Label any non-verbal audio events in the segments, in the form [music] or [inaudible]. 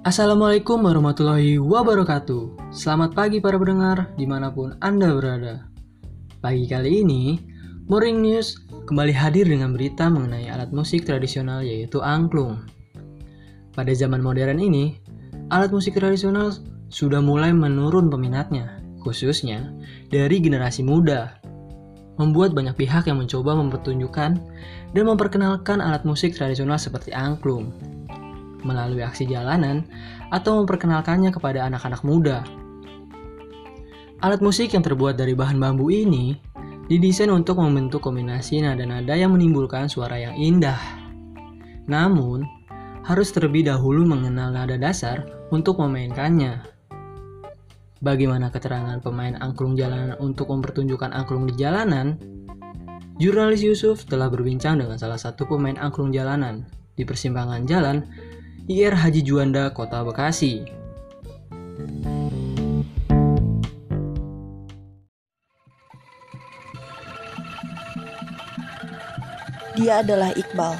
Assalamualaikum warahmatullahi wabarakatuh. Selamat pagi para pendengar di mana pun Anda berada. Pagi kali ini, Morning News kembali hadir dengan berita mengenai alat musik tradisional yaitu angklung. Pada zaman modern ini, alat musik tradisional sudah mulai menurun peminatnya Khususnya dari generasi muda. Membuat banyak pihak yang mencoba mempertunjukkan dan memperkenalkan alat musik tradisional seperti angklung melalui aksi jalanan atau memperkenalkannya kepada anak-anak muda. Alat musik yang terbuat dari bahan bambu ini didesain untuk membentuk kombinasi nada-nada yang menimbulkan suara yang indah. Namun, harus terlebih dahulu mengenal nada dasar untuk memainkannya. Bagaimana keterangan pemain angklung jalanan untuk mempertunjukkan angklung di jalanan? Jurnalis Yusuf telah berbincang dengan salah satu pemain angklung jalanan di persimpangan jalan IR Haji Juanda, Kota Bekasi. Dia adalah Iqbal,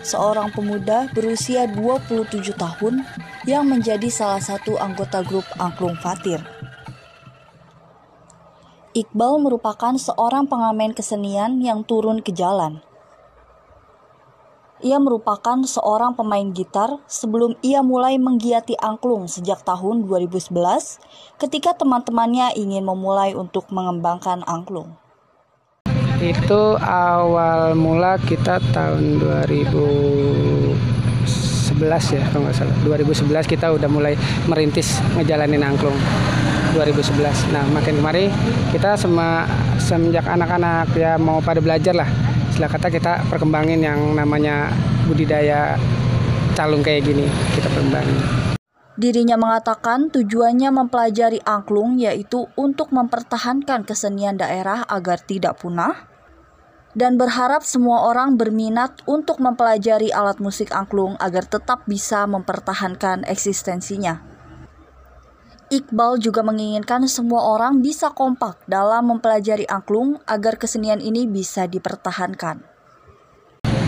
seorang pemuda berusia 27 tahun yang menjadi salah satu anggota grup Angklung Fatir. Iqbal merupakan seorang pengamen kesenian yang turun ke jalan ia merupakan seorang pemain gitar sebelum ia mulai menggiati angklung sejak tahun 2011 ketika teman-temannya ingin memulai untuk mengembangkan angklung. Itu awal mula kita tahun 2011 ya kalau nggak salah. 2011 kita udah mulai merintis ngejalanin angklung. 2011. Nah makin kemari kita sama semenjak anak-anak ya mau pada belajar lah istilah kata kita perkembangin yang namanya budidaya calung kayak gini kita perkembangin. Dirinya mengatakan tujuannya mempelajari angklung yaitu untuk mempertahankan kesenian daerah agar tidak punah dan berharap semua orang berminat untuk mempelajari alat musik angklung agar tetap bisa mempertahankan eksistensinya. Iqbal juga menginginkan semua orang bisa kompak dalam mempelajari angklung agar kesenian ini bisa dipertahankan.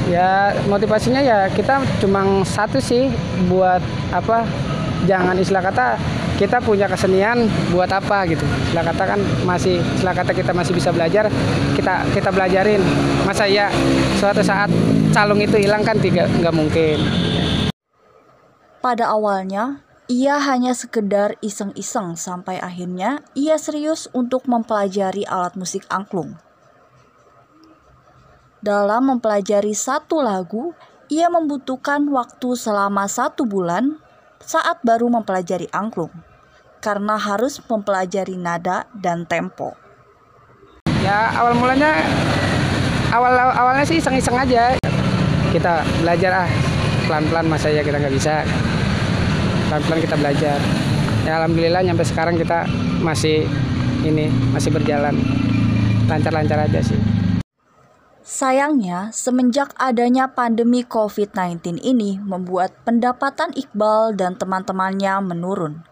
Ya motivasinya ya kita cuma satu sih buat apa? Jangan istilah kata kita punya kesenian buat apa gitu. Istilah kata kan masih istilah kata kita masih bisa belajar kita kita belajarin. Masa ya suatu saat calung itu hilang kan tidak nggak mungkin. Pada awalnya ia hanya sekedar iseng-iseng sampai akhirnya ia serius untuk mempelajari alat musik angklung. Dalam mempelajari satu lagu, ia membutuhkan waktu selama satu bulan saat baru mempelajari angklung, karena harus mempelajari nada dan tempo. Ya awal mulanya awal awalnya sih iseng-iseng aja. Kita belajar ah pelan-pelan masa ya kita nggak bisa pelan-pelan kita belajar ya alhamdulillah sampai sekarang kita masih ini masih berjalan lancar-lancar aja sih Sayangnya, semenjak adanya pandemi COVID-19 ini membuat pendapatan Iqbal dan teman-temannya menurun.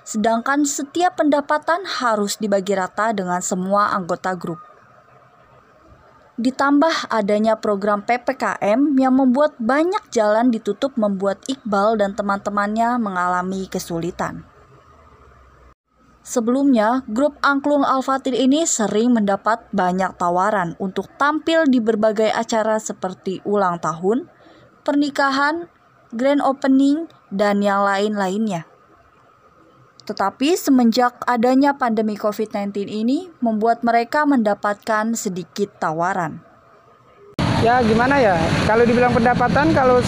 Sedangkan setiap pendapatan harus dibagi rata dengan semua anggota grup. Ditambah adanya program PPKM yang membuat banyak jalan ditutup membuat Iqbal dan teman-temannya mengalami kesulitan. Sebelumnya, grup Angklung Al-Fatir ini sering mendapat banyak tawaran untuk tampil di berbagai acara seperti ulang tahun, pernikahan, grand opening, dan yang lain-lainnya. Tetapi semenjak adanya pandemi COVID-19 ini membuat mereka mendapatkan sedikit tawaran. Ya gimana ya, kalau dibilang pendapatan kalau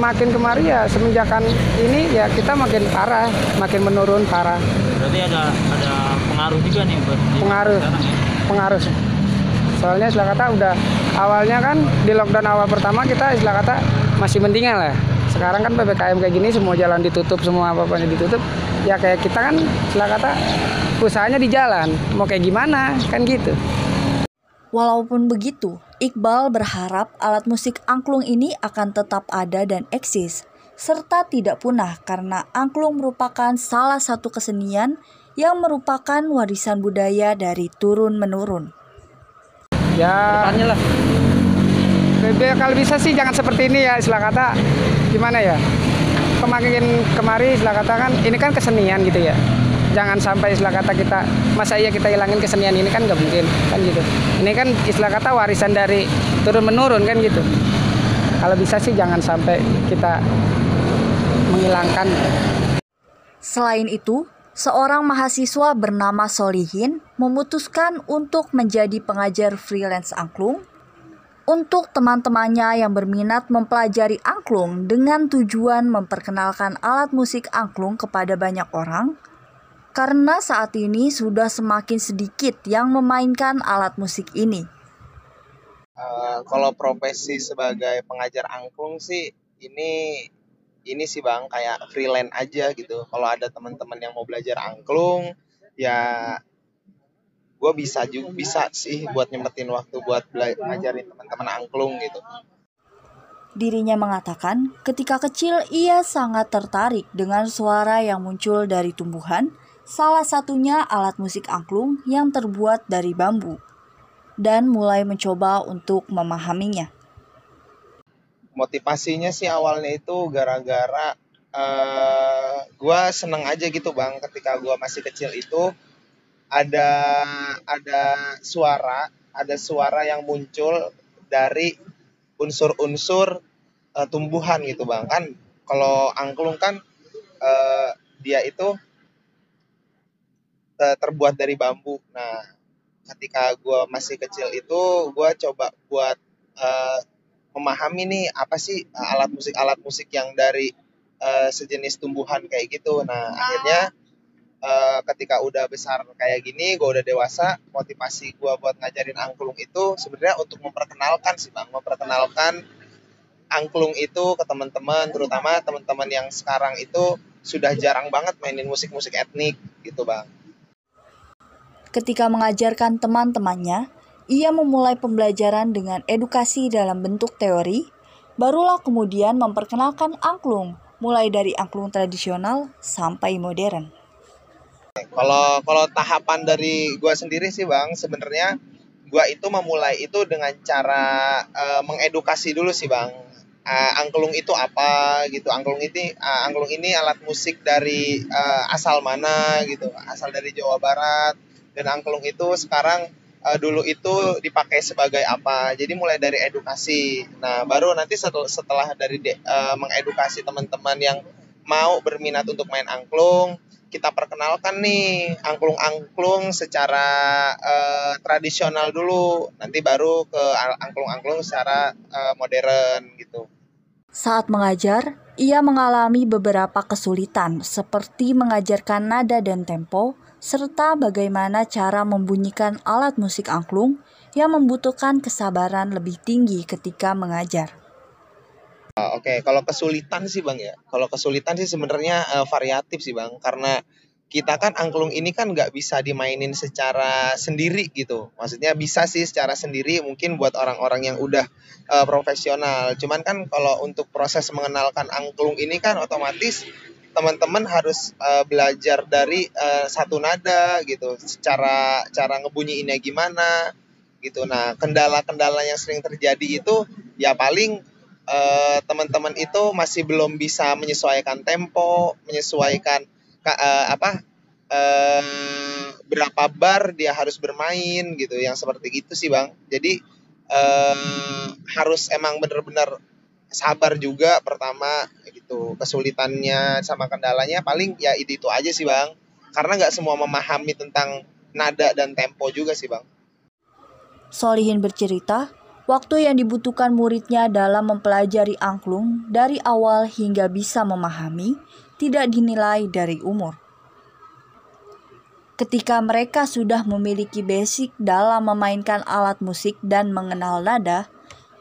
makin kemari ya semenjakan ini ya kita makin parah, makin menurun parah. Berarti ada ada pengaruh juga nih buat pengaruh, ya? pengaruh. Soalnya istilah kata udah awalnya kan di lockdown awal pertama kita istilah kata masih mendingan lah. Sekarang kan ppkm kayak gini semua jalan ditutup, semua apa apa ditutup. Ya kayak kita kan setelah kata usahanya di jalan. Mau kayak gimana? Kan gitu. Walaupun begitu, Iqbal berharap alat musik angklung ini akan tetap ada dan eksis, serta tidak punah karena angklung merupakan salah satu kesenian yang merupakan warisan budaya dari turun-menurun. Ya, lah. kalau bisa sih jangan seperti ini ya, istilah kata gimana ya? kemarin kemari istilah kata kan ini kan kesenian gitu ya. Jangan sampai istilah kata kita masa iya kita hilangin kesenian ini kan nggak mungkin kan gitu. Ini kan istilah kata warisan dari turun menurun kan gitu. Kalau bisa sih jangan sampai kita menghilangkan. Selain itu, seorang mahasiswa bernama Solihin memutuskan untuk menjadi pengajar freelance angklung untuk teman-temannya yang berminat mempelajari angklung dengan tujuan memperkenalkan alat musik angklung kepada banyak orang karena saat ini sudah semakin sedikit yang memainkan alat musik ini. Uh, kalau profesi sebagai pengajar angklung sih ini ini sih bang kayak freelance aja gitu. Kalau ada teman-teman yang mau belajar angklung ya gue bisa juga bisa sih buat nyempetin waktu buat ngajarin teman-teman angklung gitu. Dirinya mengatakan ketika kecil ia sangat tertarik dengan suara yang muncul dari tumbuhan, salah satunya alat musik angklung yang terbuat dari bambu dan mulai mencoba untuk memahaminya. Motivasinya sih awalnya itu gara-gara uh, gue seneng aja gitu bang ketika gue masih kecil itu ada ada suara ada suara yang muncul dari unsur-unsur uh, tumbuhan gitu bang. Kan kalau angklung kan uh, dia itu uh, terbuat dari bambu. Nah ketika gue masih kecil itu gue coba buat uh, memahami nih apa sih alat musik alat musik yang dari uh, sejenis tumbuhan kayak gitu. Nah akhirnya uh, ketika udah besar kayak gini gue udah dewasa motivasi gue buat ngajarin angklung itu sebenarnya untuk memperkenalkan sih bang memperkenalkan angklung itu ke teman-teman terutama teman-teman yang sekarang itu sudah jarang banget mainin musik-musik etnik gitu bang Ketika mengajarkan teman-temannya, ia memulai pembelajaran dengan edukasi dalam bentuk teori, barulah kemudian memperkenalkan angklung, mulai dari angklung tradisional sampai modern. Kalau kalau tahapan dari gua sendiri sih bang, sebenarnya gua itu memulai itu dengan cara uh, mengedukasi dulu sih bang. Uh, angklung itu apa gitu? Angklung ini uh, angklung ini alat musik dari uh, asal mana gitu? Asal dari Jawa Barat dan angklung itu sekarang uh, dulu itu dipakai sebagai apa jadi mulai dari edukasi nah baru nanti setelah, setelah dari uh, mengedukasi teman-teman yang mau berminat untuk main angklung kita perkenalkan nih angklung-angklung secara uh, tradisional dulu nanti baru ke angklung-angklung secara uh, modern gitu saat mengajar, ia mengalami beberapa kesulitan seperti mengajarkan nada dan tempo, serta bagaimana cara membunyikan alat musik angklung yang membutuhkan kesabaran lebih tinggi ketika mengajar. Uh, Oke, okay. kalau kesulitan sih bang ya, kalau kesulitan sih sebenarnya uh, variatif sih bang, karena kita kan angklung ini kan nggak bisa dimainin secara sendiri gitu. Maksudnya bisa sih secara sendiri mungkin buat orang-orang yang udah uh, profesional. Cuman kan kalau untuk proses mengenalkan angklung ini kan otomatis teman-teman harus uh, belajar dari uh, satu nada gitu. Secara cara ngebunyiinnya gimana gitu. Nah, kendala-kendala yang sering terjadi itu ya paling uh, teman-teman itu masih belum bisa menyesuaikan tempo, menyesuaikan uh, apa uh, berapa bar dia harus bermain gitu yang seperti itu sih bang. Jadi uh, harus emang bener-bener sabar juga pertama gitu kesulitannya sama kendalanya. Paling ya itu itu aja sih bang. Karena nggak semua memahami tentang nada dan tempo juga sih bang. Solihin bercerita Waktu yang dibutuhkan muridnya dalam mempelajari angklung dari awal hingga bisa memahami tidak dinilai dari umur. Ketika mereka sudah memiliki basic dalam memainkan alat musik dan mengenal nada,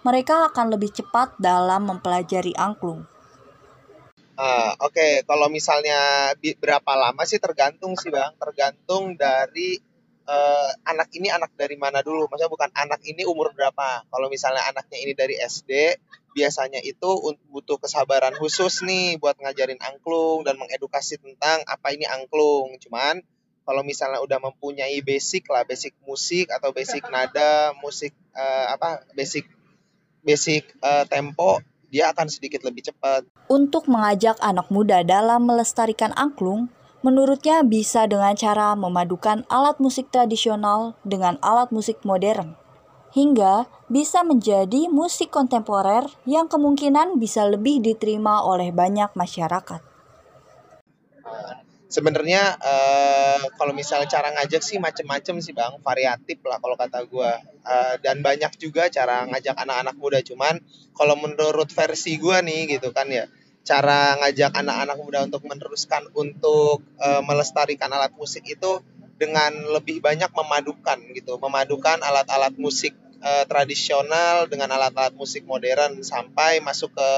mereka akan lebih cepat dalam mempelajari angklung. Uh, Oke, okay. kalau misalnya berapa lama sih tergantung sih bang, tergantung dari uh, anak ini anak dari mana dulu? Maksudnya bukan anak ini umur berapa? Kalau misalnya anaknya ini dari SD biasanya itu butuh kesabaran khusus nih buat ngajarin angklung dan mengedukasi tentang apa ini angklung. Cuman kalau misalnya udah mempunyai basic lah basic musik atau basic [laughs] nada musik uh, apa basic basic uh, tempo dia akan sedikit lebih cepat. Untuk mengajak anak muda dalam melestarikan angklung, menurutnya bisa dengan cara memadukan alat musik tradisional dengan alat musik modern, hingga bisa menjadi musik kontemporer yang kemungkinan bisa lebih diterima oleh banyak masyarakat. Sebenarnya uh, kalau misalnya cara ngajak sih macem-macem sih bang, variatif lah kalau kata gue. Uh, dan banyak juga cara ngajak anak-anak muda. Cuman kalau menurut versi gue nih gitu kan ya, cara ngajak anak-anak muda untuk meneruskan untuk uh, melestarikan alat musik itu dengan lebih banyak memadukan gitu, memadukan alat-alat musik uh, tradisional dengan alat-alat musik modern sampai masuk ke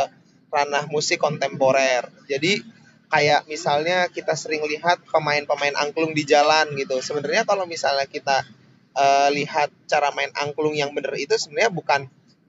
ranah musik kontemporer. Jadi kayak misalnya kita sering lihat pemain-pemain angklung di jalan gitu. Sebenarnya kalau misalnya kita uh, lihat cara main angklung yang benar itu sebenarnya bukan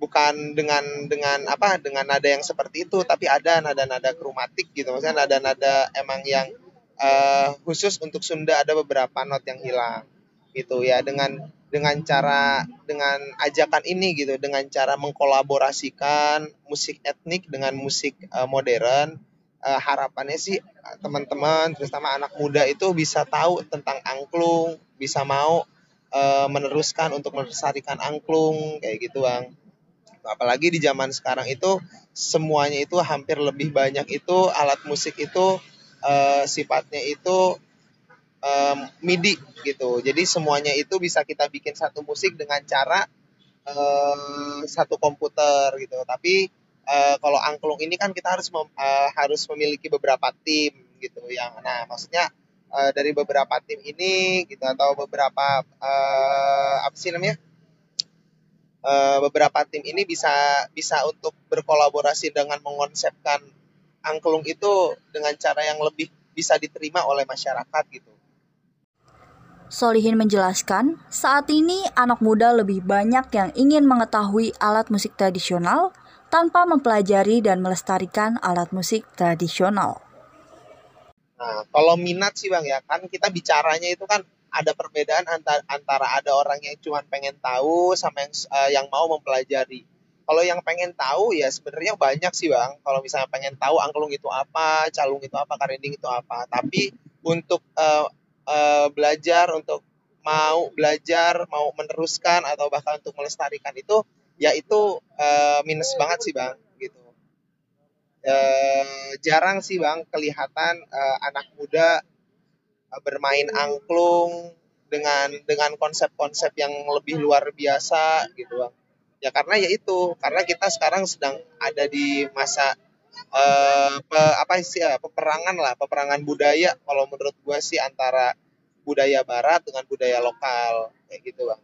bukan dengan dengan apa dengan nada yang seperti itu tapi ada nada-nada kromatik gitu maksudnya nada-nada emang yang uh, khusus untuk Sunda ada beberapa not yang hilang gitu ya dengan dengan cara dengan ajakan ini gitu dengan cara mengkolaborasikan musik etnik dengan musik uh, modern uh, harapannya sih teman-teman terutama anak muda itu bisa tahu tentang angklung, bisa mau uh, meneruskan untuk melestarikan angklung kayak gitu bang. Apalagi di zaman sekarang itu semuanya itu hampir lebih banyak itu alat musik itu uh, sifatnya itu um, MIDI gitu. Jadi semuanya itu bisa kita bikin satu musik dengan cara uh, satu komputer gitu. Tapi uh, kalau angklung ini kan kita harus mem, uh, harus memiliki beberapa tim gitu yang nah maksudnya uh, dari beberapa tim ini gitu atau beberapa uh, apa sih namanya uh, beberapa tim ini bisa bisa untuk berkolaborasi dengan mengonsepkan angklung itu dengan cara yang lebih bisa diterima oleh masyarakat gitu. Solihin menjelaskan, saat ini anak muda lebih banyak yang ingin mengetahui alat musik tradisional tanpa mempelajari dan melestarikan alat musik tradisional. Nah, kalau minat sih Bang ya, kan kita bicaranya itu kan ada perbedaan antara, antara ada orang yang cuma pengen tahu sama yang uh, yang mau mempelajari. Kalau yang pengen tahu ya sebenarnya banyak sih Bang. Kalau misalnya pengen tahu angklung itu apa, calung itu apa, karinding itu apa. Tapi untuk uh, uh, belajar, untuk mau belajar, mau meneruskan atau bahkan untuk melestarikan itu ya itu uh, minus banget sih bang gitu uh, jarang sih bang kelihatan uh, anak muda bermain angklung dengan dengan konsep-konsep yang lebih luar biasa gitu bang. Ya karena ya itu karena kita sekarang sedang ada di masa uh, pe, apa sih ya peperangan lah peperangan budaya. Kalau menurut gue sih antara budaya barat dengan budaya lokal kayak gitu bang.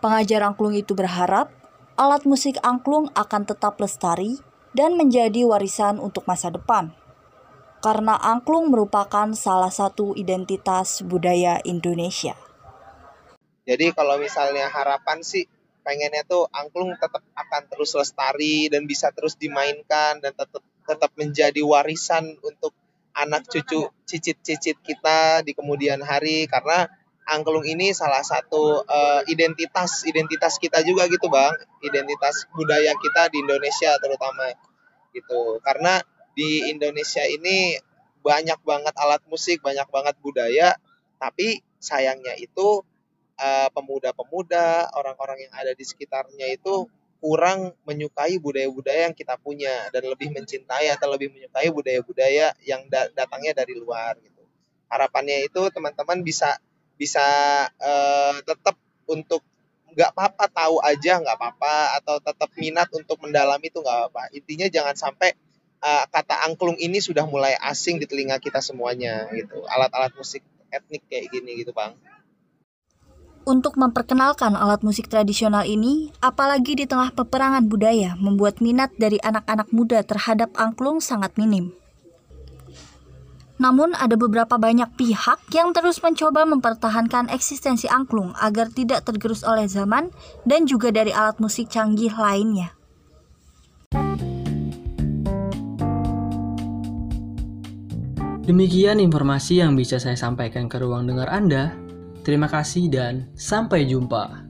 Pengajar angklung itu berharap alat musik angklung akan tetap lestari dan menjadi warisan untuk masa depan. Karena angklung merupakan salah satu identitas budaya Indonesia. Jadi kalau misalnya harapan sih pengennya tuh angklung tetap akan terus lestari dan bisa terus dimainkan dan tetap tetap menjadi warisan untuk anak cucu cicit-cicit kita di kemudian hari. Karena angklung ini salah satu uh, identitas identitas kita juga gitu bang. Identitas budaya kita di Indonesia terutama gitu. Karena di Indonesia ini banyak banget alat musik banyak banget budaya tapi sayangnya itu uh, pemuda-pemuda orang-orang yang ada di sekitarnya itu kurang menyukai budaya-budaya yang kita punya dan lebih mencintai atau lebih menyukai budaya-budaya yang da datangnya dari luar gitu. Harapannya itu teman-teman bisa bisa uh, tetap untuk nggak apa-apa tahu aja nggak apa-apa atau tetap minat untuk mendalami itu nggak apa intinya jangan sampai uh, kata angklung ini sudah mulai asing di telinga kita semuanya gitu alat-alat musik etnik kayak gini gitu bang untuk memperkenalkan alat musik tradisional ini, apalagi di tengah peperangan budaya, membuat minat dari anak-anak muda terhadap angklung sangat minim. Namun ada beberapa banyak pihak yang terus mencoba mempertahankan eksistensi angklung agar tidak tergerus oleh zaman dan juga dari alat musik canggih lainnya. Demikian informasi yang bisa saya sampaikan ke ruang dengar Anda. Terima kasih dan sampai jumpa.